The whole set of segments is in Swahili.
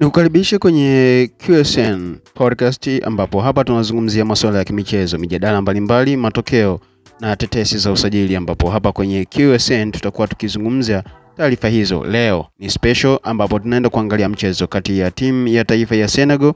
Nikukaribishe kwenye QSN podcast ambapo hapa tunazungumzia masuala ya kimichezo, mijadala mbalimbali, matokeo na tetesi za usajili, ambapo hapa kwenye QSN tutakuwa tukizungumzia taarifa hizo. Leo ni special ambapo tunaenda kuangalia mchezo kati ya timu ya taifa ya Senegal,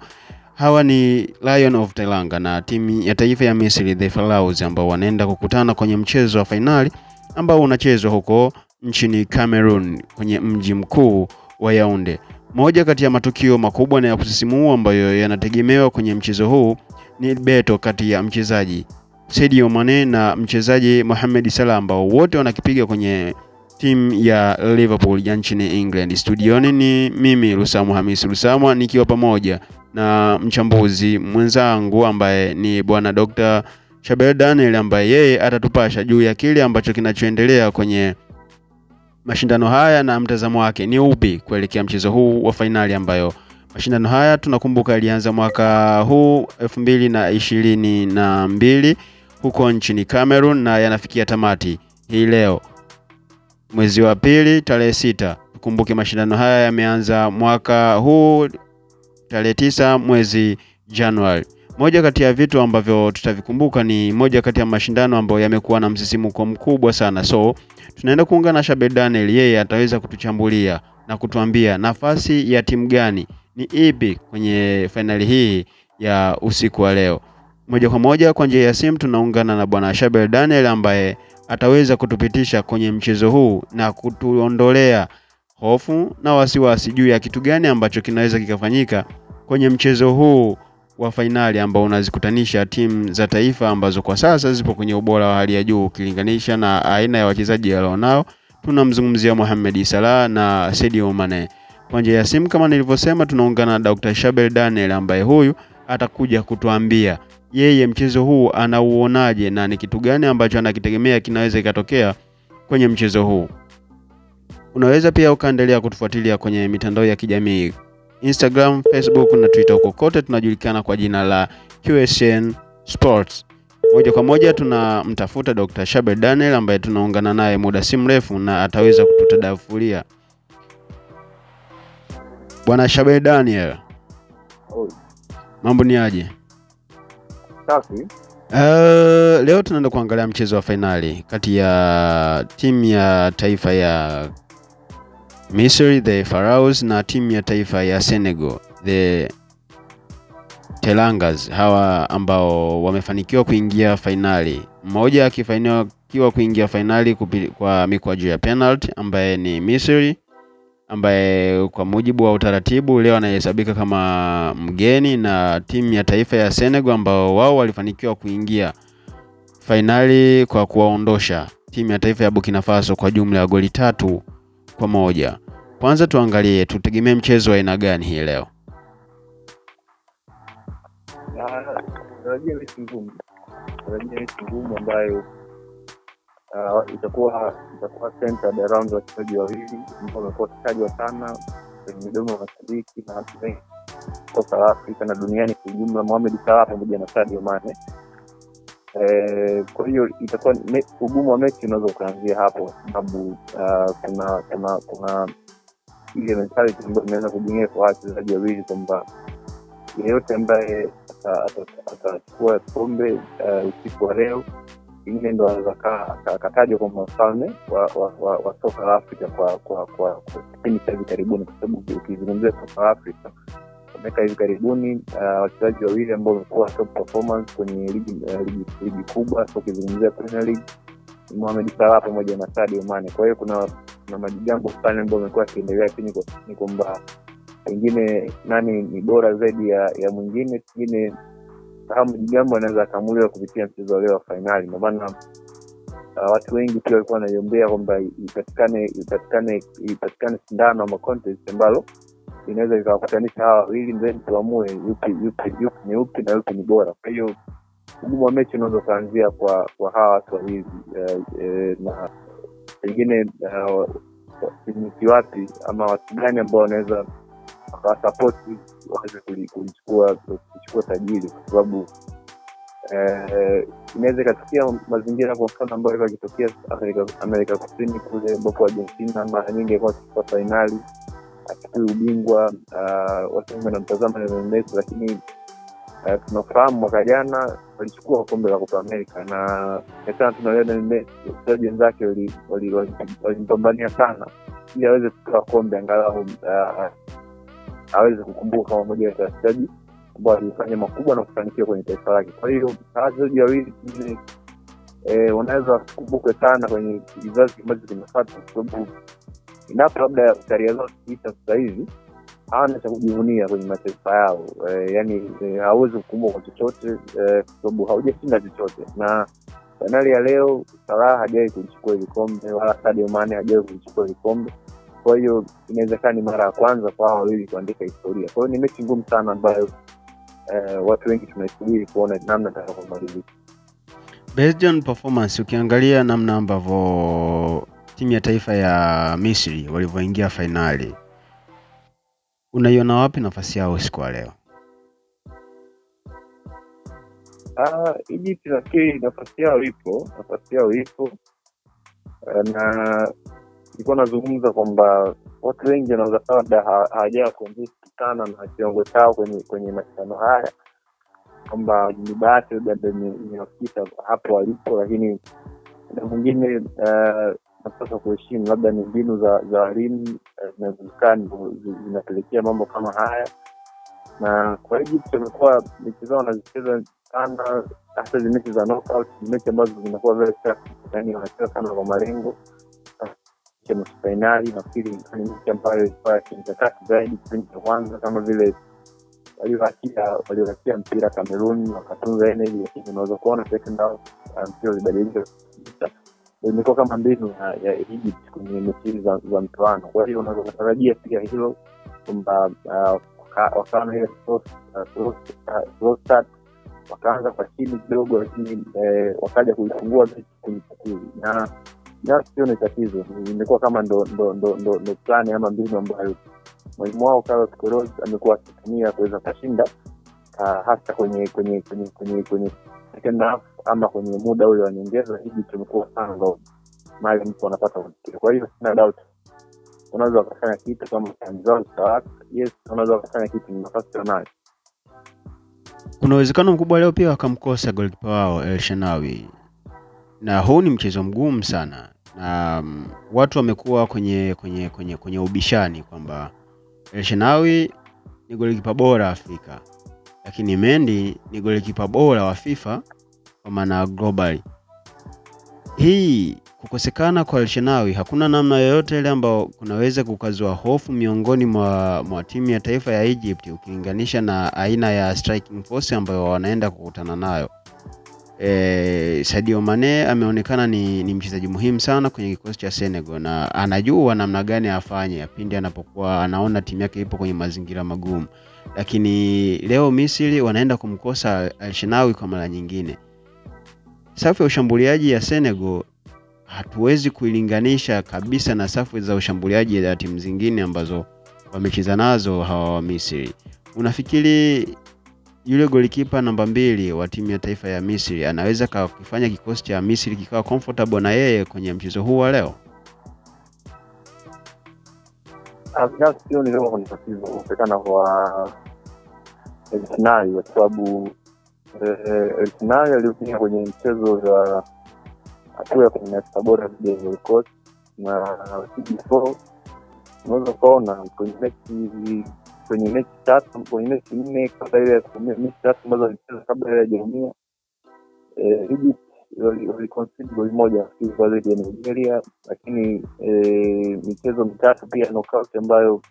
hawa ni Lion of Teranga, na timu ya taifa ya Misri the Pharaohs, ambao wanaenda kukutana kwenye mchezo wa fainali ambao unachezwa huko nchini Cameroon kwenye mji mkuu wa Yaounde. Moja kati ya matukio makubwa na ya kusisimua ambayo yanategemewa kwenye mchezo huu ni beto kati ya mchezaji Sadio Mane na mchezaji Mohamed Salah ambao wote wanakipiga kwenye timu ya Liverpool ya nchini England. Studioni ni mimi Lusamu Hamis Lusamwa nikiwa pamoja na mchambuzi mwenzangu ambaye ni bwana Dr. Shabel Daniel ambaye yeye atatupasha juu ya kile ambacho kinachoendelea kwenye mashindano haya na mtazamo wake ni upi kuelekea mchezo huu wa fainali ambayo mashindano haya tunakumbuka yalianza mwaka huu elfu mbili na ishirini na mbili huko nchini Cameroon na yanafikia tamati hii leo mwezi wa pili tarehe sita. Tukumbuke mashindano haya yameanza mwaka huu tarehe tisa mwezi Januari. Moja kati ya vitu ambavyo tutavikumbuka ni moja kati ya mashindano ambayo yamekuwa na msisimuko mkubwa sana, so tunaenda kuungana na Shabel Daniel, yeye ataweza kutuchambulia na kutuambia nafasi ya timu gani ni ipi kwenye fainali hii ya usiku wa leo. Moja kwa moja kwa njia ya simu tunaungana na bwana Shabel Daniel ambaye ataweza kutupitisha kwenye mchezo huu na kutuondolea hofu na wasiwasi juu ya kitu gani ambacho kinaweza kikafanyika kwenye mchezo huu wa fainali ambao unazikutanisha timu za taifa ambazo kwa sasa zipo kwenye ubora wa hali ya juu ukilinganisha na aina ya wachezaji walionao. Tunamzungumzia Mohamed Salah na Sadio Mane. Kwa njia ya simu kama nilivyosema, tunaungana na Dr. Shabel Daniel ambaye huyu atakuja kutuambia yeye mchezo huu anauonaje na ni kitu gani ambacho anakitegemea kinaweza ikatokea kwenye mchezo huu. Unaweza pia ukaendelea kutufuatilia kwenye mitandao ya kijamii Instagram, Facebook na Twitter. Huko kote tunajulikana kwa jina la QSN Sports. Moja kwa moja tunamtafuta Dr. Shabel Daniel ambaye tunaungana naye muda si mrefu na ataweza kututadafulia. Bwana Shabel Daniel, mambo ni aje? safi. Uh, leo tunaenda kuangalia mchezo wa fainali kati ya timu ya taifa ya Misri the Pharaohs na timu ya taifa ya Senegal the Telangas, hawa ambao wamefanikiwa kuingia fainali, mmoja akifanikiwa kuingia fainali kwa mikwaju ya penalty, ambaye ni Misri, ambaye kwa mujibu wa utaratibu leo anahesabika kama mgeni, na timu ya taifa ya Senegal ambao wao walifanikiwa kuingia fainali kwa kuwaondosha timu ya taifa ya Burkina Faso kwa jumla ya goli tatu kwa moja. Kwanza tuangalie tutegemee mchezo wa aina gani hii leo. Tarajia mechi ngumu, tarajia mechi ngumu ambayo ah, itakuwa itakuwa centered around wachezaji wawili ambao wamekuwa wakitajwa sana kwenye midomo ya mashabiki na watu wengi kutoka Afrika na duniani kwa ujumla, Mohamed Salah pamoja na Sadio Mane. Eh, kwa hiyo itakuwa ugumu wa mechi unaweza ukaanzia hapo, kwa sababu ah, kuna kuna kuna ile mentality ambayo imeweza kujengea kwa wachezaji wawili kwamba yeyote ambaye ata- ata- atachukua kombe uh, usiku wa leo pengine ndo anaweza akatajwa kwamba mfalme wa, soka la Afrika kwa kipindi cha hivi karibuni, kwa sababu ukizungumzia soka la Afrika miaka hivi karibuni uh, wachezaji wawili ambao wamekuwa top performance kwenye ligi, uh, ligi, ligi kubwa so ukizungumzia Premier League Mohamed Salah pamoja na Sadio Mane. Kwa hiyo kuna kuna majigambo fulani ambayo amekuwa akiendelea, lakini ni kwamba pengine nani ni bora zaidi ya ya mwingine, pengine kama majigambo anaweza akamuliwa kupitia mchezo leo wa fainali. Ndio maana uh, watu wengi pia walikuwa wanaiombea kwamba ipatikane ipatikane ipatikane sindano ama contest ambalo inaweza ikawakutanisha hawa wawili then tuamue yupi yupi ni upi na yupi ni bora. Kwa hiyo ugumu wa mechi unaweza ukaanzia kwa kwa hawa watu wawili eh, eh, na pengine uh, ni wapi ama watu gani ambao wanaweza wakawasapoti waweze kuchukua tajiri kwa sababu eh, inaweza ikatokea mazingira kwa mfano ambayo ilikuwa ikitokea Amerika, Kusini kule ambapo Argentina mara nyingi alikuwa akichukua fainali achukui ubingwa. Uh, watu wengi wanamtazama Lionel Messi, lakini uh, tunafahamu mwaka jana walichukua kombe la Copa America na kachana tuna wachezaji wenzake walimpambania sana ili aweze kutoa kombe angalau uh, aweze kukumbuka kama moja ya wachezaji ambao walifanya makubwa na kufanikiwa kwenye taifa lake. Kwa hiyo hawa wachezaji wawili pengine eh, wanaweza wasikumbukwe sana kwenye kizazi ambacho kinafata, kwa sababu inapo labda karia zao zikiisha sasa hivi hawana cha kujivunia kwenye mataifa yao e, yani e, hawezi kukumbwa kwa chochote e, kwa sababu haujashinda chochote na fainali ya leo Salah hajawahi kulichukua vikombe kombe wala Sadio Mane hajawahi kulichukua vikombe. Kwa hiyo inawezekana ni mara ya kwanza kwa hawa wawili kuandika historia. Kwa hiyo ni mechi ngumu sana ambayo eh, watu wengi tunaisubiri kuona namna itakavyomalizika. Based on performance, ukiangalia namna ambavyo timu ya taifa ya Misri walivyoingia fainali, unaiona wapi nafasi yao siku ya leo? Ah, Egypt nafikiri nafasi yao ipo, nafasi yao ipo. Eh, na nilikuwa nazungumza kwamba watu wengi wanaweza labda ha- hawajawa convinced sana na kiwango chao kwenye kwenye mashindano haya, kwamba ni bahati labda ndo imewafikisha hapo walipo, lakini na mwingine eh, napaswa kuheshimu labda ni mbinu za za walimu eh, ndo zinapelekea mambo kama haya na kwa Egypt wamekuwa mechi zao wanazicheza sana, hasa hizi mechi za knockout, mechi ambazo zinakuwa very tough, yani wanacheza sana kwa malengo ya nusu fainali. Nafikiri ni mechi ambayo ilikuwa ya kimkakati zaidi kipindi cha kwanza, kama vile walioachia mpira Cameroon wakatunza energy, lakini unaweza kuona second half uh, mpira ulibadilika kabisa. Imekuwa kama mbinu ya, Egypt kwenye mechi za, za mtoano. Kwa hiyo unaweza kutarajia pia hilo kwamba uh, wakawa ile uh, uh, wakaanza kwa chini kidogo, lakini eh, wakaja kuifungua mechi pili na na sio ni tatizo, imekuwa kama ndo ndo ndo ndo, ndo plani ama mbinu ambayo mwalimu wao Carlos Queiroz amekuwa akitumia kuweza kushinda uh, hasa kwenye kwenye kwenye kwenye kwenye second half ama kwenye muda ule wa nyongeza. Hivi tumekuwa sana ndo mali mtu anapata matokeo. Kwa hiyo sina doubt unaweza wakafanya kitu kama time. Yes, unaweza wakafanya kitu, ni nafasi wanayo. Kuna uwezekano mkubwa leo pia wakamkosa golikipa wao El Shenawi, na huu ni mchezo mgumu sana, na mm, watu wamekuwa kwenye kwenye kwenye kwenye ubishani kwamba El Shenawi ni golikipa bora Afrika, lakini Mendy ni golikipa bora wa FIFA kwa maana globally. Hii kukosekana kwa Elshenawi hakuna namna yoyote ile ambayo kunaweza kukazua hofu miongoni mwa, mwa timu ya taifa ya Egypt ukilinganisha na aina ya striking force ambayo wanaenda kukutana nayo. E, Sadio Mane ameonekana ni, ni mchezaji muhimu sana kwenye kikosi cha Senegal na anajua namna gani afanye pindi anapokuwa anaona timu yake ipo kwenye mazingira magumu, lakini leo Misri wanaenda kumkosa Alshinawi kwa mara nyingine. Safu ya ushambuliaji ya Senegal hatuwezi kuilinganisha kabisa na safu za ushambuliaji za timu zingine ambazo wamecheza nazo hawa wa Misri. Unafikiri yule golikipa namba mbili wa timu ya taifa ya Misri anaweza kufanya kikosi cha Misri kikawa comfortable na yeye kwenye mchezo huu wa leo? Ah, Binafsi sioni kama kuna tatizo kuonekana kwa kwa sababu eh, Elsinai aliyopiga kwenye mchezo wa hatua ya kumi na sita bora dhidi ya Ivory Coast. Na CB4 unaweza ukaona kwenye mechi kwenye mechi tatu kwenye mechi nne kabla ile mechi tatu ambazo alicheza kabla ile ya Jerumia eh, Egypt wali- waliconcede goli moja nafikiri dhidi ya Nigeria, lakini eh, michezo mitatu pia knockout ambayo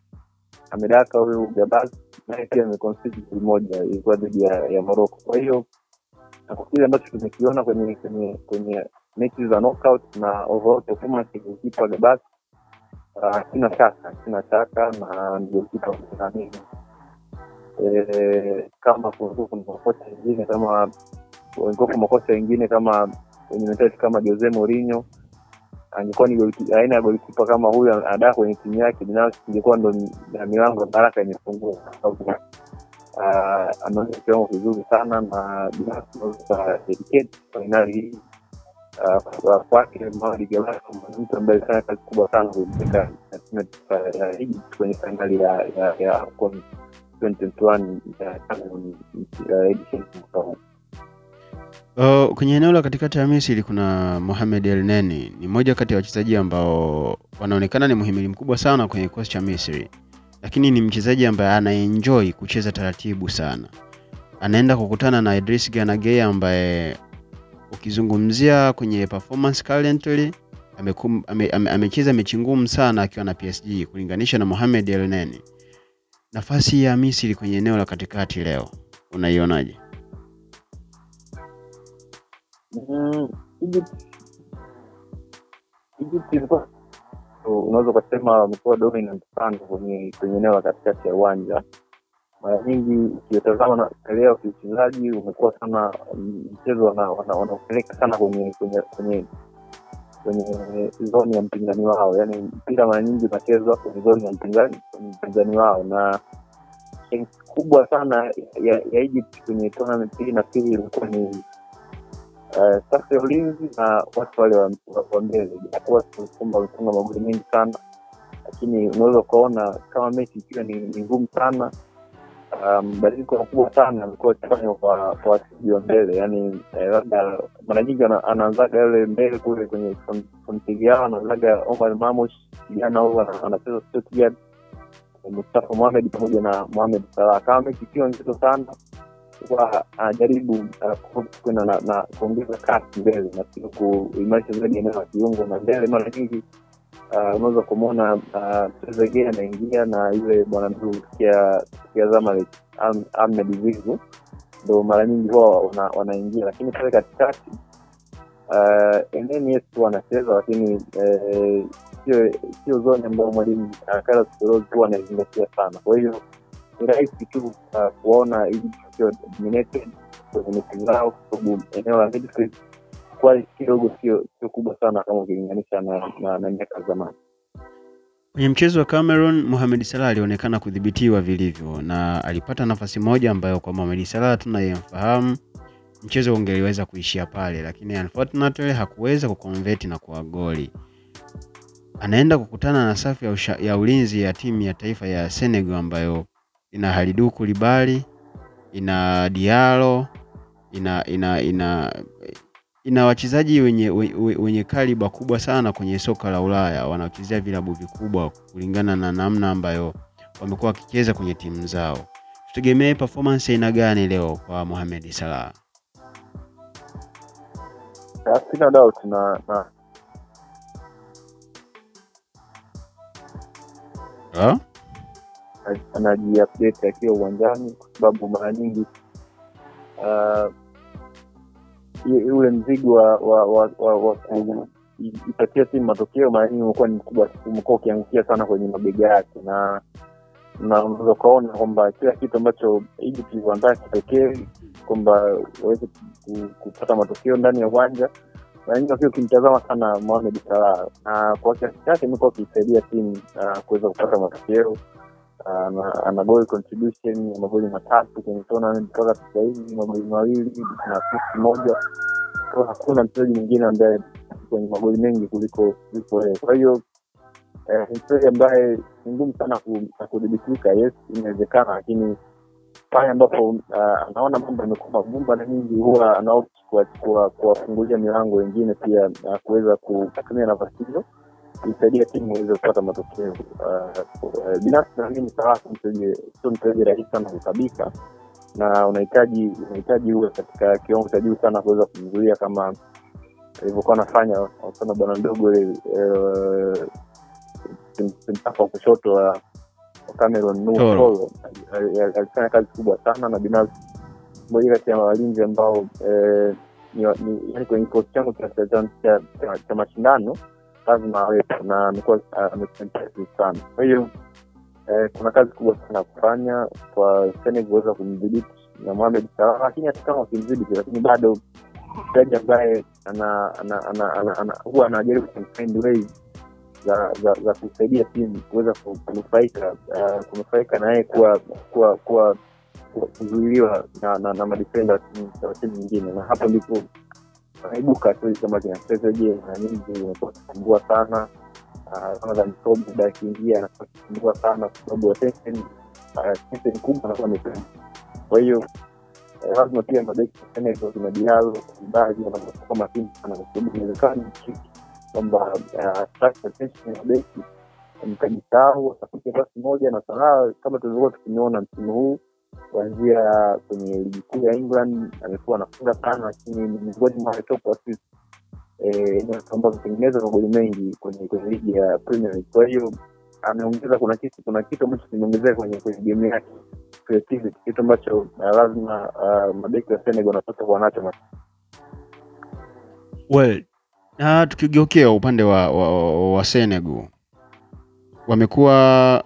amedaka huyu Gabas naye pia ameconcede goli moja ilikuwa dhidi ya, ya Morocco. Kwa hiyo kile ambacho tumekiona kwenye kwenye kwenye mechi za knockout na overall performance ya goalkeeper Gabas ah, sina shaka sina shaka na ndio kipa mimi eh, kama kulikuwa kuna makocha wengine kama makocha wengine kama wenye mentality kama Jose Mourinho angekuwa ni aina ya golikipa kama huyu adaa kwenye timu yake binafsi ingekuwa ndo na milango baraka imefungua kwa sababu ah, kiwango kizuri sana na binafsi naweza dedicate fainali hii ah, kwake mtu ambaye alifanya kazi kubwa sana kuipeleka uh, Egypt kwenye fainali ya ya AFCON 2021 ya Cameroon uh, edition mwaka huu. Uh, kwenye eneo la katikati ya Misri kuna Mohamed Elneny, ni mmoja kati ya wachezaji ambao wanaonekana ni muhimili mkubwa sana kwenye kikosi cha Misri, lakini ni mchezaji ambaye anaenjoy kucheza taratibu sana. Anaenda kukutana na Idris Gana ambaye ukizungumzia kwenye performance currently amecheza ame, ame, mechi ngumu sana akiwa na PSG kulinganisha na Mohamed Elneny. Nafasi ya Misri kwenye eneo la katikati leo unaionaje? Unaweza ukasema mkoa dominant sana kwenye eneo la katikati ya uwanja. Mara nyingi ukiotazama na kiuchezaji umekuwa sana mchezo wana- wana- wanaupeleka sana kwenye kwenye zoni ya mpinzani wao, yaani mpira mara nyingi unachezwa kwenye zoni ya mpinzani wao, na kubwa sana ya, ya Egypt kwenye tournament hii nafikiri ilikuwa ni uh, safu ya ulinzi na watu wale wa, mbele, japokuwa Simba wamefunga magoli mengi sana, lakini unaweza ukaona kama mechi ikiwa ni, ngumu sana. Mabadiliko um, makubwa sana amekuwa akifanywa kwa wachezaji wa mbele, yaani eh, labda mara nyingi anaanzaga yale mbele kule kwenye frontigi yao, anaanzaga Omar Mamush, kijana huu ana- anacheza Stuttgart, Mustafa Mohamed pamoja na Mohamed Salah. Kama mechi ikiwa nzito sana huwa anajaribu uh, kwenda na, kuongeza kasi mbele na sio kuimarisha zaidi eneo la kiungo na mbele. Mara nyingi uh, unaweza kumwona uh, Trezeguet anaingia na yule bwana mzuu kutokia Zamalek Ahmed- Zizu ndo mara nyingi huwa wanaingia, lakini pale katikati uh, eneni yes anacheza, lakini eh, sio zoni ambayo mwalimu uh, Carlos Queiroz huwa anaizingatia sana, kwa hiyo ni rahisi tu uh, kuona Egypt kwenye mechi zao, kwa sababu eneo la midfield kidogo sio sio kubwa sana kama ukilinganisha na na, na miaka zamani. Kwenye mchezo wa Cameroon, Mohamed Salah alionekana kudhibitiwa vilivyo na alipata nafasi moja ambayo kwa Mohamed Salah tunayemfahamu mchezo ungeliweza kuishia pale, lakini unfortunately hakuweza kuconvert na kuwa goli. Anaenda kukutana na safu ya, ya ulinzi ya timu ya taifa ya Senegal ambayo ina Halidu Kulibali, ina Diallo, ina ina ina ina wachezaji wenye, wenye, kaliba kubwa sana kwenye soka la Ulaya wanaochezea vilabu vikubwa kulingana na namna ambayo wamekuwa wakicheza kwenye timu zao. Tutegemee performance aina gani leo kwa Mohamed Salah? Ah, Sina doubt na na Ha? Anajiupdate akiwa uwanjani, kwa sababu mara nyingi uh, ule mzigo wa wa wa, wa, wa kuipatia timu matokeo mara nyingi umekuwa ni mkubwa, umekuwa ukiangukia sana kwenye mabega yake, na na unaweza ukaona kwamba kila kitu ambacho Egypt ilivyoandaa kipekee kwamba waweze kupata matokeo ndani ya uwanja. Mara nyingi wakiwa ukimtazama sana Mohamed Salah na kwa kiasi chake imekuwa akisaidia timu uh, kuweza kupata matokeo ana- goal contribution ya magoli matatu kwenye tournament mpaka sasa hivi, magoli mawili na assist moja. Kwa hakuna mchezaji mwingine ambaye kwenye magoli mengi kuliko kuliko yeye. Kwa hiyo eh, ni mchezaji ambaye ni ngumu sana ku- na kudhibitika. Yes, inawezekana, lakini pale ambapo ah, anaona mambo yamekuwa magumu, mara nyingi huwa anaopt kuwa- kuwa- kuwafungulia milango wengine pia na kuweza kutumia nafasi hiyo kuisaidia timu iweze kupata matokeo. Ah, eh, Binafsi naamini Salah sio mchezaji rahisi sana kukabika, na unahitaji unahitaji uwe katika kiwango cha juu sana kuweza kumzuia kama alivyokuwa anafanya mfano bwana mdogo ile eh, wa kushoto wa. Toro ali- ali- alifanya kazi kubwa sana, na binafsi moja kati ya walinzi ambao eh, ni, yani kwenye kikosi changu cha, cha, cha, cha, cha mashindano lazima awepo na amekuwa amefanya sana. Kwa hiyo eh, kuna kazi kubwa sana ya kufanya kwa Senegal kuweza kumdhibiti na Mohamed Salah, lakini hata kama wakimdhibiti, lakini bado mchezaji ambaye huwa anajaribu kufind ways za za, za kusaidia timu kuweza ku- kunufaika uh, kunufaika na yeye kuwa kuwa kuwa kuzuiliwa na, na, na madifenda wa timu nyingine, na hapo ndipo anaibuka tu kama kina Trezeguet na nyingi imekuwa kisumbua sana Ah, Ramadhan Sob muda akiingia anakuwa kisumbua sana kwa sababu attention ah, attention kubwa anakuwa amepewa. Kwa hiyo eh, lazima pia mabeki wa Senegal kina Diallo, Koulibaly wanakuwa makini sana kwa sababu inawezekana kwamba ah, attract attention ya mabeki mkajisahau akapita pasi moja na Salah kama tulivyokuwa tukimeona msimu huu kuanzia kwenye ligi kuu ya England amekuwa anafunga sana, lakini ni miongoni mwa top assist eh, ambao ametengeneza magoli mengi kwenye kwenye ligi ya Premier League. Kwa hiyo ameongeza, kuna kitu kuna kitu ambacho kimeongezeka kwenye kwenye game yake creativity, kitu ambacho uh, lazima uh, mabeki wa Senegal wanapaswa kuwa nacho. Well, na tukigeukea upande wa, wa, wa Senegal wamekuwa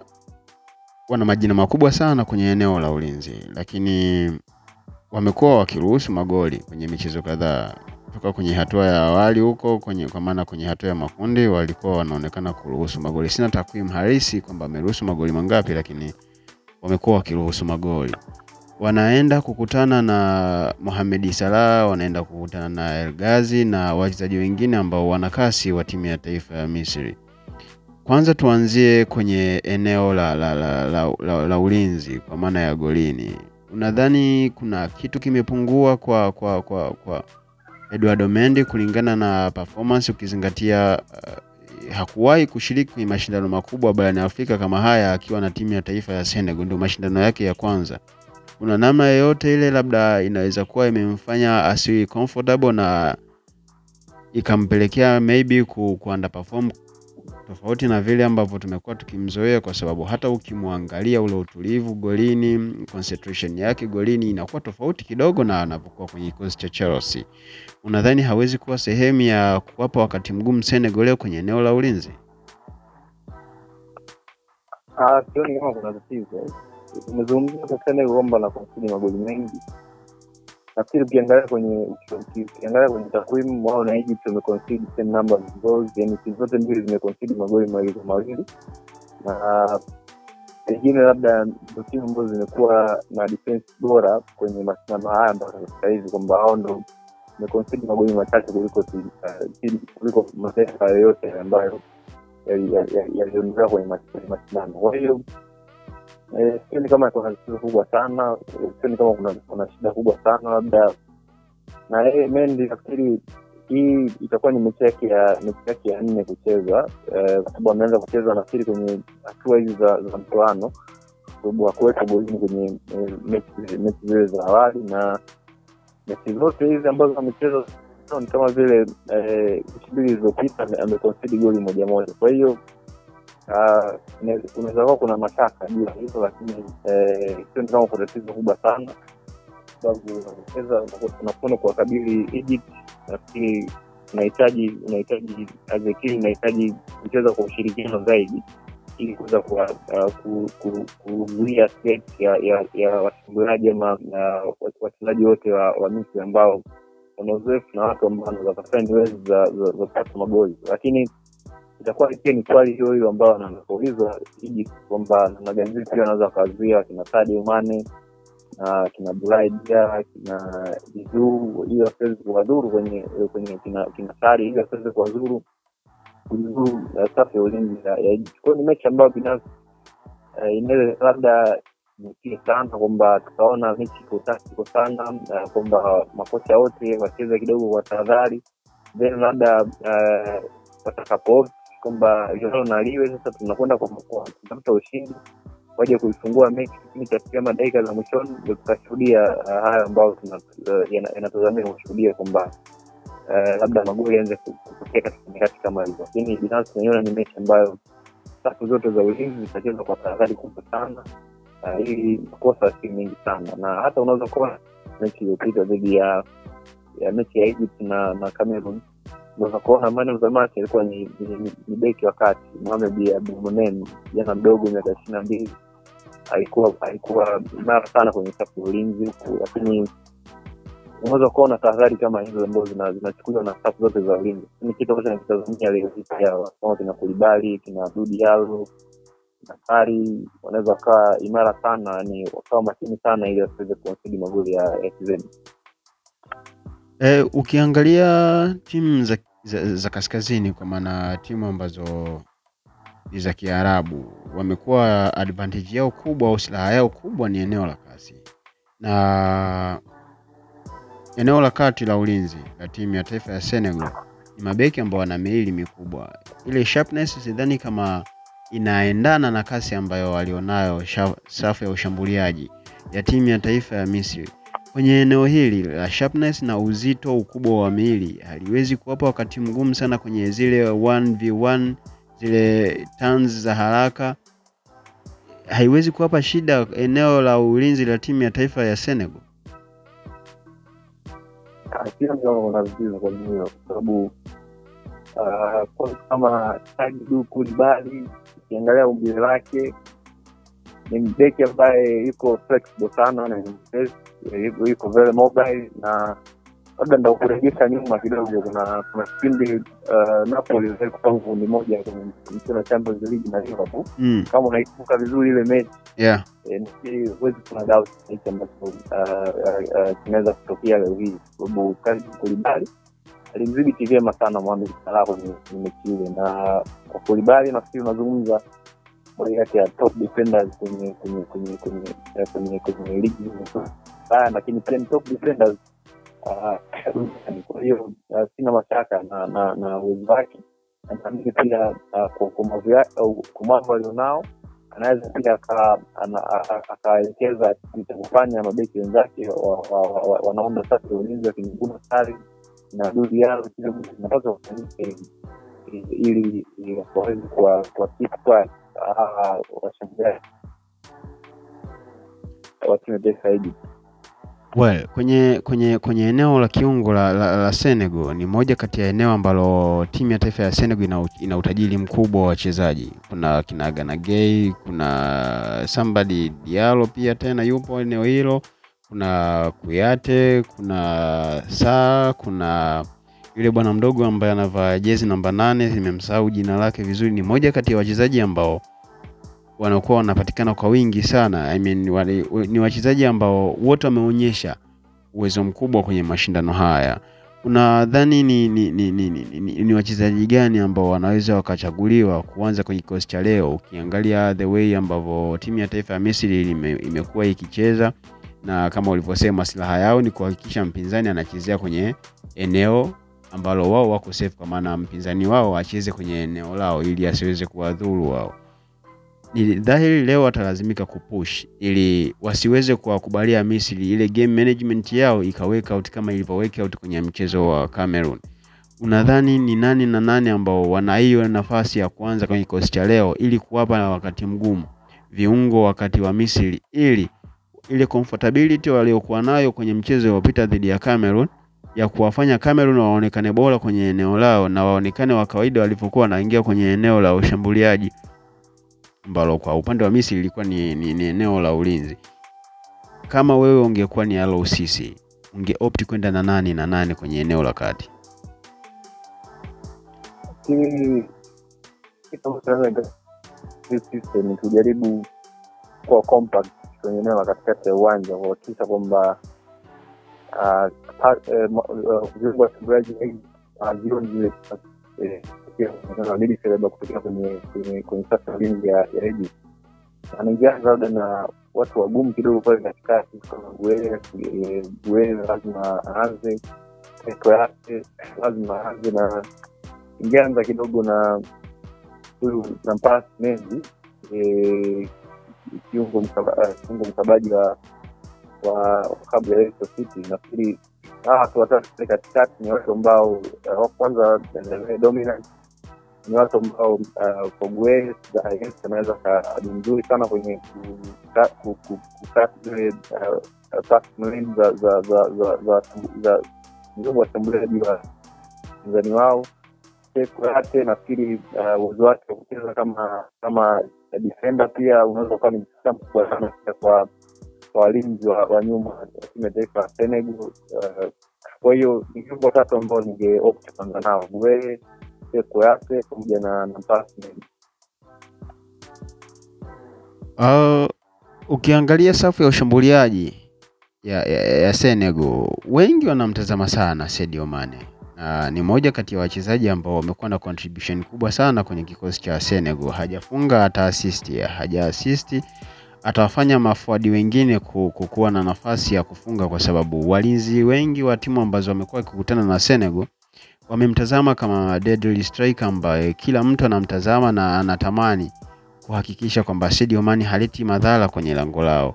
wana majina makubwa sana kwenye eneo la ulinzi, lakini wamekuwa wakiruhusu magoli kwenye michezo kadhaa toka kwenye hatua ya awali huko kwenye, kwa maana kwenye hatua ya makundi walikuwa wanaonekana kuruhusu magoli. Sina takwimu halisi kwamba wameruhusu magoli mangapi, lakini wamekuwa wakiruhusu magoli. Wanaenda kukutana na Mohamed Salah, wanaenda kukutana na El Ghazi na wachezaji wengine ambao wana kasi wa timu ya taifa ya Misri. Kwanza tuanzie kwenye eneo la, la, la, la, la, la ulinzi kwa maana ya golini. Unadhani kuna kitu kimepungua kwa kwa kwa, kwa Eduardo Mendy kulingana na performance ukizingatia uh, hakuwahi kushiriki kwenye mashindano makubwa barani Afrika kama haya akiwa na timu ya taifa ya Senegal, ndio mashindano yake ya kwanza. Kuna namna yoyote ile labda inaweza kuwa imemfanya asiwi comfortable na ikampelekea maybe ku, ku underperform tofauti na vile ambavyo tumekuwa tukimzoea, kwa sababu hata ukimwangalia ule utulivu golini, concentration yake golini inakuwa tofauti kidogo na anapokuwa kwenye kikosi cha Chelsea. Unadhani hawezi kuwa sehemu ya kuwapa wakati mgumu Senegal kwenye eneo la ulinzi? Ah, sioni kama kuna tatizo. Umezungumzia kwamba na magoli mengi. Nafikiri ukiangalia kwenye ukiangalia kwenye takwimu wao na Egypt wameconcede same number of goals, yani timu zote mbili zimeconcede magoli mawili kwa mawili, na pengine labda ndo timu ambazo zimekuwa na defense bora kwenye mashindano haya mpaka sasa hivi, kwamba hao ndo wameconcede magoli machache kuliko uh, kuliko mataifa yoyote ambayo yaliondolewa kwenye mashindano. Kwa hiyo sioni kama kuna tatizo kubwa sana, sioni kama kuna kuna shida kubwa sana labda na yeye Mendy. Nafikiri hii itakuwa ni mechi yake ya mechi yake ya nne kucheza, kwa sababu ameanza kucheza nafikiri kwenye hatua hizi za za mtoano, sababu hakuweka golini kwenye mechi zile za awali, na mechi zote hizi ambazo amecheza ni kama vile mechi mbili zilizopita amekonsidi goli moja moja, kwa hiyo unaweza kuwa kuna mashaka juu ya hilo, lakini sioni kama kuna tatizo kubwa sana, sababu unacheza unakwenda kuwakabili Egypt. Nafikiri unahitaji unahitaji azekili unahitaji kucheza kwa ushirikiano zaidi ili kuweza kuzuia ya washambuliaji ama wachezaji wote wa Misri ambao wana uzoefu na watu ambao wanaweza kufanya niwezi za kupata magoli, lakini itakuwa pia ni swali hiyo hiyo ambayo anaulizwa Egypt kwamba namna gani vipi pia wanaweza wakazuia kina Sadio Mane na kina Boulaye Dia kina Zizou ili wasiweze kuwadhuru kwenye kwenye kina kina Sari ili wasiweze kuwadhuru kudhuru safu ya ulinzi ya Egypt. Kwa ni mechi ambayo binafsi inaweza labda nikie sana kwamba tutaona mechi iko tactical sana, kwamba makocha wote wacheze kidogo kwa tahadhari, then labda watakapo kwamba Joro na Liwe sasa tunakwenda kutafuta ushindi waje kuifungua mechi lakini cha kama dakika za mwishoni, ndio tutashuhudia hayo ambayo yanatazamia kushuhudia kwamba labda magoli yaanze kutokea katika nyakati kama hizo, lakini binafsi naiona ni mechi ambayo safu zote za ulinzi zitacheza kwa tahadhari kubwa sana ili makosa si mengi sana, na hata unaweza kuona mechi iliyopita dhidi ya ya mechi ya Egypt na na Cameroon unaweza kuona man of the match alikuwa ni, ni, ni beki wa kati Mohamed Abdulmonem, jana mdogo miaka ishirini na mbili, alikuwa alikuwa imara sana kwenye safu ya ulinzi huku, lakini unaweza kuona tahadhari kama hizo ambazo zinachukuliwa na safu zote za ulinzi. Ni kitu ambacho nakitazamia leo hii kama kina Kulibali kina Dudi Yalo Nasari wanaweza wakawa imara sana, ni wakawa makini sana ili wasiweze kuwasidi magoli ya FZ. E, ukiangalia timu za, za, za kaskazini kwa maana timu ambazo ni za Kiarabu. Wamekuwa advantage yao kubwa au silaha yao kubwa ni eneo la kasi, na eneo la kati la ulinzi la timu ya taifa ya Senegal ni mabeki ambao wana miili mikubwa. Ile sharpness sidhani kama inaendana na kasi ambayo walionayo safu ya ushambuliaji ya timu ya taifa ya Misri. Kwenye eneo hili la sharpness na uzito ukubwa wa miili haliwezi kuwapa wakati mgumu sana kwenye zile 1v1 zile turns za haraka, haiwezi kuwapa shida eneo la ulinzi la timu ya taifa ya Senegal. sababu ah, kama Sagidu Kulibali ukiangalia umbile lake ni mbeki ambaye yuko flexible sana na yuko very mobile na labda ndo kurejesha nyuma kidogo. Kuna kuna kipindi uh, Napoli iliwahi kupanga kundi moja kwenye mchezo wa Champions League na Liverpool. Mm, kama unaikumbuka vizuri ile mechi. Yeah. Nafikiri huwezi kuna doubt hichi ambacho ah, ah, kinaweza kutokea leo hii. Kwa sababu kazi Kulibali alimdhibiti vyema sana Mohamed Salah kwenye mechi ile, na kwa Kulibali nafikiri unazungumza moja kati ya top defenders kwenye kwenye kwenye kwenye kwenye ligi Ulaya, lakini ah. Kwa hiyo ah, sina mashaka na uwezo wake, na naamini pia ah, ukomavu ukomavu alionao anaweza pia akaelekeza cha kufanya mabeki wenzake wa- sasa wa- wa- wanaunda safu ya ulinzi wakimguna sari na duri yao kile mtu inapaswa kufanyika ili- waweze kuwa- washambuliaji wa timu. Well, kwenye kwenye kwenye eneo la kiungo la, la, la Senegal ni moja kati ya eneo ambalo timu ya taifa ya Senegal ina, ina utajiri mkubwa wa wachezaji. Kuna kina Gana kuna somebody Diallo pia tena yupo eneo hilo, kuna Kuyate, kuna Saa, kuna yule bwana mdogo ambaye anavaa jezi namba nane, nimemsahau jina lake vizuri. Ni moja kati ya wachezaji ambao wanakuwa wanapatikana kwa wingi sana. I mean, wale, ni wachezaji ambao wote wameonyesha uwezo mkubwa kwenye mashindano haya. Unadhani ni, ni, ni, ni, ni, ni, ni wachezaji gani ambao wanaweza wakachaguliwa kuanza kwenye kikosi cha leo, ukiangalia the way ambavyo timu ya taifa ya Misri ime, imekuwa ikicheza na kama ulivyosema, silaha yao ni kuhakikisha mpinzani anachezea kwenye eneo ambalo wao wako safe, kwa maana mpinzani wao acheze kwenye eneo lao ili asiweze kuwadhuru wao ni dhahiri leo watalazimika kupush ili wasiweze kuwakubalia Misri ile game management yao ikaweka out kama ilivyoweka out kwenye mchezo wa Cameroon. Unadhani ni nani na nani ambao wana hiyo nafasi ya kuanza kwenye kikosi cha leo ili kuwapa na wakati mgumu viungo wakati wa Misri ili ile comfortability waliokuwa nayo kwenye mchezo uliopita dhidi ya Cameroon ya kuwafanya Cameroon waonekane bora kwenye eneo lao na waonekane wa kawaida walivyokuwa wanaingia kwenye eneo la ushambuliaji ambalo kwa upande wa Misri ilikuwa ni, ni, ni eneo la ulinzi. Kama wewe ungekuwa ni Alo Sisi, ungeopti kwenda na nani na nani kwenye eneo la kati? System ni kujaribu kuwa compact kwenye eneo la katikati ya uwanja kuhakikisha kwamba eh, eh, viungo washambuliaji wengi hawazioni zile eneo labda kutokea kwenye kwenye kwenye safu ya Egypt. Anaingiana labda na watu wagumu kidogo pale katikati kama Gueye, eh, lazima aanze peko yake lazima aanze na ingeanza kidogo na huyu Nampas Mendy eh, kiungo mkaba- mkabaji wa wa klabu ya Leicester City. Nafikiri hawa watu watatu katikati ni watu ambao eh, wa kwanza eh, dominant ni watu ambao Fogue anaweza kaadi mzuri sana kwenye kuka- ku- ku- zile za viungo washambuliaji wa pinzani wao Kurate nafikiri uh, uwezo wake wa kucheza kama kama defenda pia unaweza ukawa ni msaada mkubwa sana kwa walinzi wa, nyuma ya taifa ya Senegal. Uh, kwa hiyo ni viungo tatu ambao ningeopta kwanza nao Gueye, Peko yake pamoja na nafasi. Uh, ukiangalia safu ya ushambuliaji ya, ya, ya Senegal wengi wanamtazama sana Sadio Mane. na ni moja kati ya wachezaji ambao wamekuwa na contribution kubwa sana kwenye kikosi cha Senegal. Hajafunga hata assist, haja assist atawafanya mafuadi wengine ku- kukuwa na nafasi ya kufunga, kwa sababu walinzi wengi wa timu ambazo wamekuwa wakikutana na Senegal wamemtazama kama deadly striker ambaye kila mtu anamtazama na anatamani kuhakikisha kwamba Sadio Mane haleti madhara kwenye lango lao.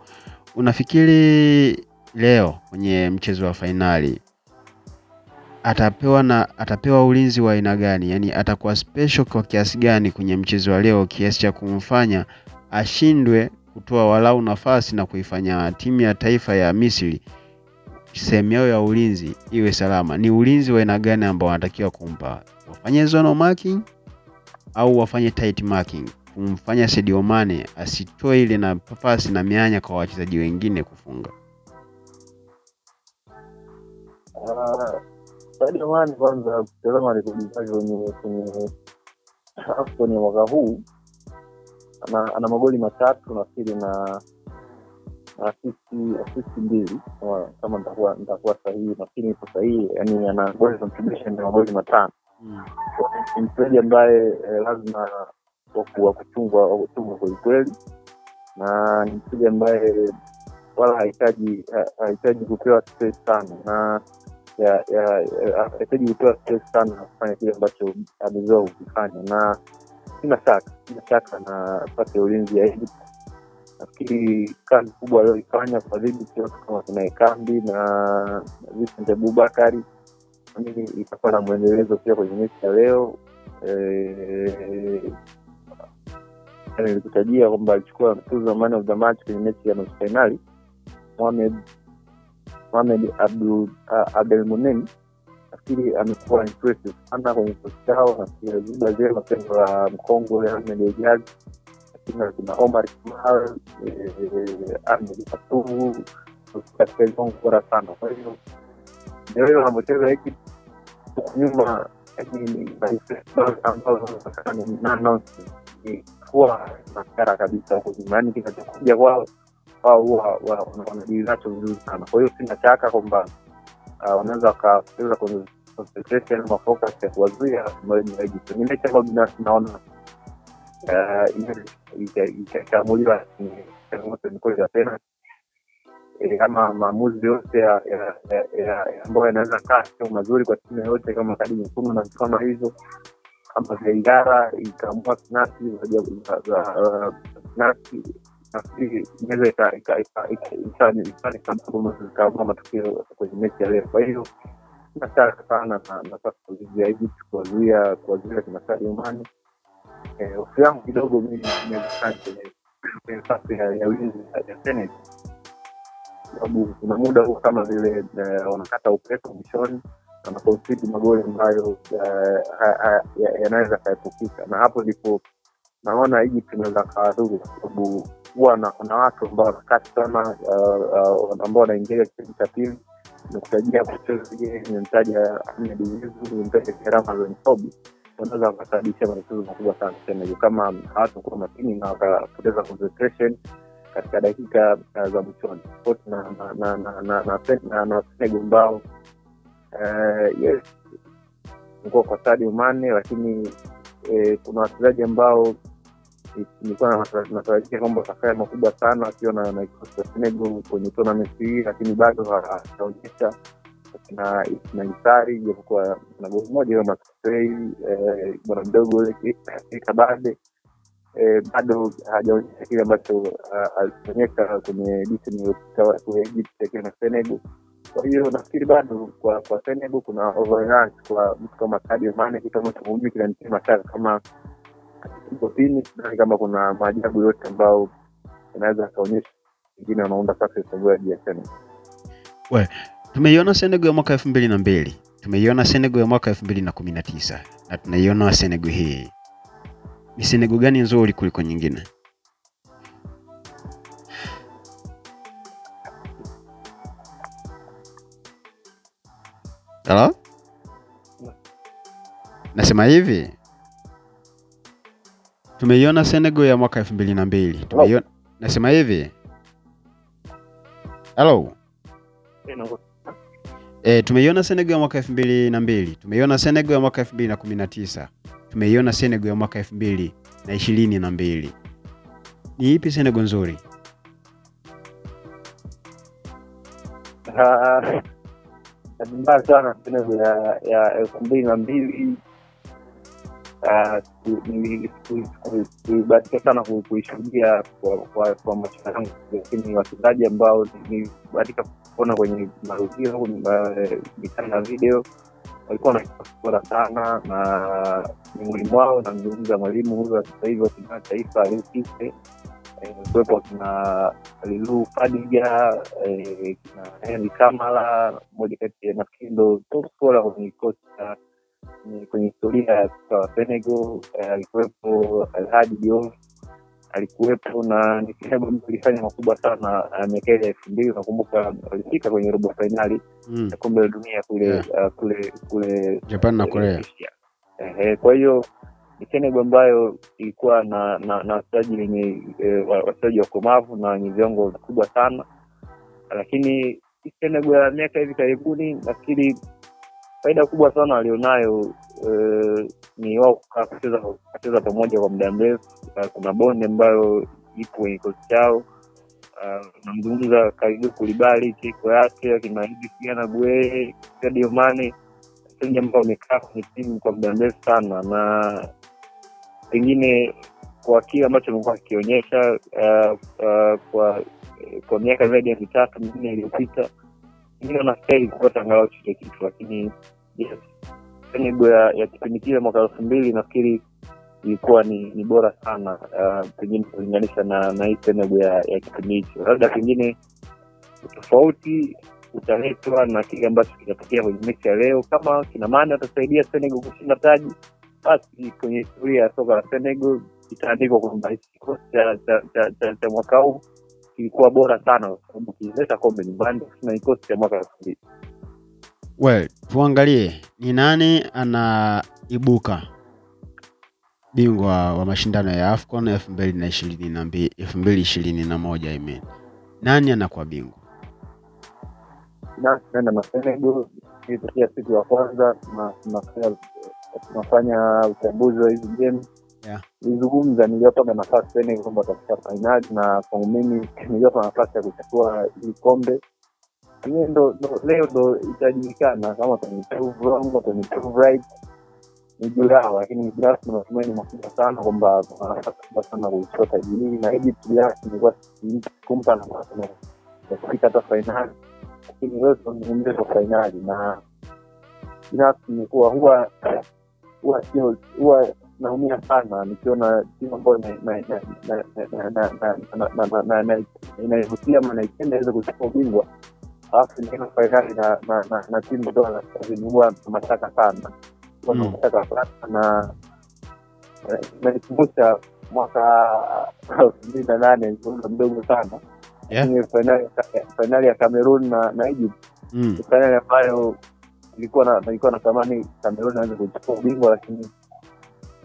Unafikiri leo kwenye mchezo wa fainali atapewa na atapewa ulinzi wa aina gani? Yaani atakuwa special kwa kiasi gani kwenye mchezo wa leo kiasi cha kumfanya ashindwe kutoa walau nafasi na kuifanya timu ya taifa ya Misri sehemu yao ya ulinzi iwe salama. Ni ulinzi wa aina gani ambao wanatakiwa kumpa? Wafanye zone marking au wafanye tight marking, kumfanya Sadio Mane asitoe ile nafasi na mianya kwa wachezaji wengine kufunga. Ah, Sadio Mane kwanza, kutazama rekodi zake kwenye kwenye AFCON ya mwaka huu ana, ana magoli matatu nafikiri na asisti mbili. Kama kama nitakuwa nitakuwa sahihi, nafikiri ipo sahihi, yani ana goli contribution ya magoli matano. Ni mchezaji ambaye eh, lazima wa kuchungwa wa kuchungwa kwelikweli, na ni mchezaji ambaye wala hahitaji ha- hahitaji kupewa space sana. Na hahitaji kupewa space sana na kufanya kile ambacho amezoea kukifanya, na sina shaka sina shaka na ya ulinzi Egypt. Nafikiri kazi kubwa aliyoifanya kwa dhibiti watu kama kina Ekambi na Vincent Abubakari naamini itakuwa na mwendelezo pia kwenye mechi ya leo. Eh, nilikutajia kwamba alichukua tuzo man of the match kwenye mechi ya nusu fainali Mohamed Mohamed uh, Abdelmonem nafikiri amekuwa impressive sana kwenye kikosi chao. Nafikiri aliziba zema pengo la mkongwe Ahmed Ejazi, kuna Omar Kamara, eh, Ahmed Fatuhu katika viwango bora sana. Kwa ndio hilo wanavyocheza hiki huku nyuma, ambazo. Kuwa makara kabisa huku nyuma, yaani kinachokuja kwao wao huwa wa- wanadili nacho vizuri sana. Kwa hiyo sina shaka kwamba ah, wanaweza wakacheza kwenye concentration ama focus ya kuwazuia Egypt. Ni binafsi naona ah, inaweza ika- ika- ikaamuliwa ni changamoto ni za tena Eh, kama maamuzi yote ambayo yanaweza kaa sio mazuri kwa timu yoyote kama kadi nyekundu na vitu kama hivyo kama VAR ikaamua kinasi ah, penalti nafikiri inaweza matokeo kwenye mechi ya leo. Kwa hiyo sina shaka sana na ulinzi ya Egypt kuwazuia kuwazuia Mane. Eh, hofu yangu kidogo mimi imezaa kwenye ya ulinzi ya- Senate, sababu kuna muda huo kama vile eh, wanakata upepo mwishoni wanakonsidi magoli ambayo eh, yanaweza kaepukika, na hapo ndipo naona Egypt inaweza kawadhuru, kwa sababu huwa na- kuna watu ambao wanakati sana ambao wanaingia kipindi cha pili. Nikutajia kucheza nimemtaja Ahmed Zizu, nimemtaja kerama Sobi, wanaweza wakasababisha matatizo makubwa sana. Senegal kama hawatakuwa makini na wakapoteza concentration katika dakika uh, za mwishoni. Na na na na na na Sen- na- na Senegal ambao eh, yes. Ilikuwa kwa Sadio Mane, lakini eh, kuna wachezaji ambao ni- nilikuwa na- natarajia kwamba watafanya makubwa sana wakiwa na kikosi cha Senegal kwenye tournament hii, lakini bado ha- hajaonyesha na na Isari japokuwa na goli moja kama Trey eh, bwana mdogo Kabade eh, bado hajaonyesha kile ambacho alionyesha kwenye edition iliyopita Egypt akiwa na Senegal. Kwa hiyo nafikiri bado kwa kwa Senegal kuna overrun kwa mtu kama Sadio Mane, kitu ambacho hujui kinanitia mashaka kama iko chini. Sidhani kama kuna maajabu yote ambao inaweza akaonyesha wengine wanaunda ya ya Senegal. Tumeiona Senegal ya mwaka elfu mbili na mbili tumeiona Senegal ya mwaka elfu mbili na kumi na tisa na tunaiona Senegal hii. Ni Senegal gani nzuri kuliko nyingine? Halo? Nasema hivi, tumeiona Senegal ya mwaka elfu mbili na mbili tumeiona. Nasema hivi, halo, E, tumeiona Senegal ya mwaka 2002, tumeiona Senegal ya mwaka 2019, tumeiona Senegal ya mwaka 2022. Ni ipi Senegal nzuri? Ah, mbaya sana Senegal ya elfu mbili na mbili ah, kuibahatika sana kuishuhudia kwa macho yangu, lakini wachezaji ambao nilibahatika kuona kwenye marudio kwenye ma- ya video walikuwa na sana, na miongoni mwao namzungumza mwalimu huyu wa sasa hivi taifa Aliou kuwepo kina Lilu Fadija, eh, kina Henry Kamala, moja kati ya nafikiri ndo top kwenye kikosi cha kwenye- historia ya soka wa Senegal. Eh, alikuwepo Alhaji Diouf alikuwepo na ni klabu ambayo ilifanya makubwa sana eh, miaka ile ya elfu mbili nakumbuka walifika kwenye robo fainali Mm. ya kombe la dunia kule Yeah. uh, kule kule Japan na Korea. Ehe, kwa hiyo ni Senegal ambayo ilikuwa na na na wachezaji wenye eh, wa- wachezaji wakomavu na wenye viwango vikubwa sana, lakini Senegal ya miaka hivi karibuni nafikiri faida kubwa sana walionayo eh, ni wao kukaa kucheza pamoja kwa muda mrefu. Uh, kuna bonde ambayo ipo kwenye kikosi chao. Uh, namzungumza Kalidou Koulibaly, Cheikhou yake akina Idris Gueye, Sadio Mane ni ambao wamekaa kwenye timu kwa muda mrefu sana, na pengine kwa kile ambacho amekuwa akionyesha uh, uh, kwa kwa miaka zaidi ya mitatu minne iliyopita, pengine wanastahili kupata angalau chochote kitu, lakini yes, Senegal ya, ya kipindi kile mwaka elfu mbili nafikiri ilikuwa ni, ni bora sana uh, pengine kulinganisha na na hii Senego ya, ya kipindi hicho, labda pengine tofauti utaletwa na kile ambacho kinatokea kwenye mechi ya leo. Kama kina Mane watasaidia Senego kushinda taji, basi kwenye historia ya soka la Senego itaandikwa kwamba kikosi cha, mwaka huu kilikuwa bora sana, kwa sababu kilileta kombe nyumbani na kikosi cha mwaka elfu mbili. Well, tuangalie ni nani anaibuka bingwa wa mashindano ya AFCON elfu mbili na ishirini na mbili elfu mbili ishirini na moja I mean. Nani anakuwa bingwa? na tunaenda na Senegal ilitokea siku ya kwanza na tunafanya uchambuzi wa hizi game Yeah. nilizungumza niliwapa nafasi Senegal kwamba watafika fainali na kwangu mimi niliwapa nafasi ya kuchukua hili kombe hiyo ndo, ndo leo ndo itajulikana kama watanisave right ni juu yao, lakini binafsi na matumaini makubwa sana kwamba wanataka sana kuichukua taji na Egypt binafsi ilikuwa kumpa nafasi ya kufika hata fainali, lakini leo tunazungumzia kwa fainali, na binafsi imekuwa huwa huwa sio huwa naumia sana nikiona timu ambayo inaivutia ama naipenda iweze kuchukua ubingwa alafu inaenda fainali na na- na- na timu huwa na mashaka sana Mm. sana na nanikumbusha mwaka elfu mbili na nane nilikuwa mdogo sana Yeah. Lakini fainali ya Cameroon na na Egypt Mm. fainali ambayo ilikuwa na ilikuwa natamani Cameroon aweze kuchukua ubingwa lakini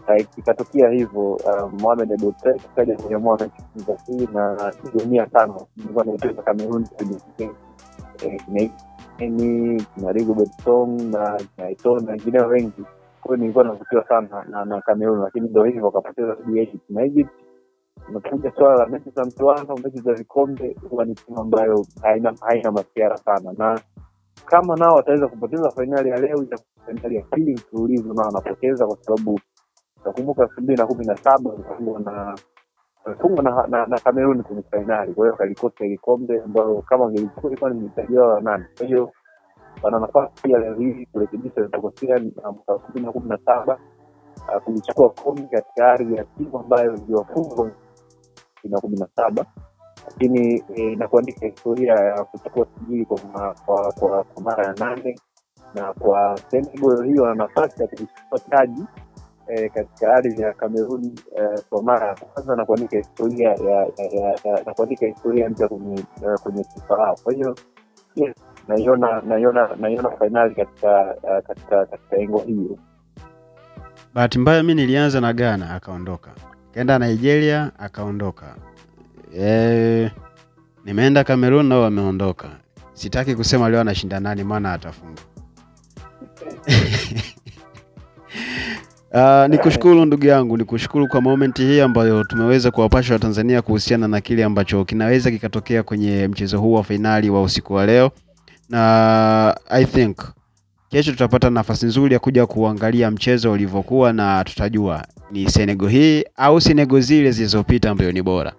eh, ikatokea hivyo uh, Mohamed Aboutrek kaja kunyamua mechi za pili na dunia tano ilikuwa naitoka Cameroon kwenye eh, kina Song na kina na wengineo wengi. Kwa hiyo nilikuwa navutiwa sana na na Cameroon lakini ndo hivyo wakapoteza dhidi ya Egypt na Egypt. Unakuja swala la mechi za mtoano mechi za vikombe huwa ni timu ambayo haina haina masiara sana. Na kama nao wataweza kupoteza fainali ya leo itakuwa fainali ya pili mfululizo nao wanapoteza kwa sababu utakumbuka elfu mbili na kumi na saba walifungwa na walifungwa na, na, na Kameruni kwenye fainali kwa hiyo kalikosa ile kombe ambayo kama wangelichukua ilikuwa ni mtaji wao wa nane kwa hiyo wana nafasi pia leo hii kurekebisha ilipokosea na mwaka elfu mbili na kumi na saba uh, kulichukua kombe katika ardhi ya timu ambayo iliwafungwa na kumi na saba. Lakini eh, na kuandika historia ya kuchukua sijili kwa mara ya nane. Na kwa Senegal hiyo wana nafasi ya kuchukua taji eh, katika ardhi ya Kamerun e, kwa mara ya kwanza na kuandika historia ya, na kuandika historia mpya kwenye eh, kwenye taifa. Kwa hiyo yes, naiona naiona naiona fainali katika eh, katika katika engo hiyo. Bahati mbaya mi nilianza na Ghana akaondoka, kaenda Nigeria akaondoka, e, nimeenda Kamerun nao wameondoka. sitaki kusema leo anashinda nani, maana atafunga. Uh, nikushukuru ndugu yangu, nikushukuru kwa momenti hii ambayo tumeweza kuwapasha Watanzania kuhusiana na kile ambacho kinaweza kikatokea kwenye mchezo huu wa fainali wa usiku wa leo, na I think kesho tutapata nafasi nzuri ya kuja kuangalia mchezo ulivyokuwa na tutajua ni Senegal hii au Senegal zile zilizopita ambayo ni bora.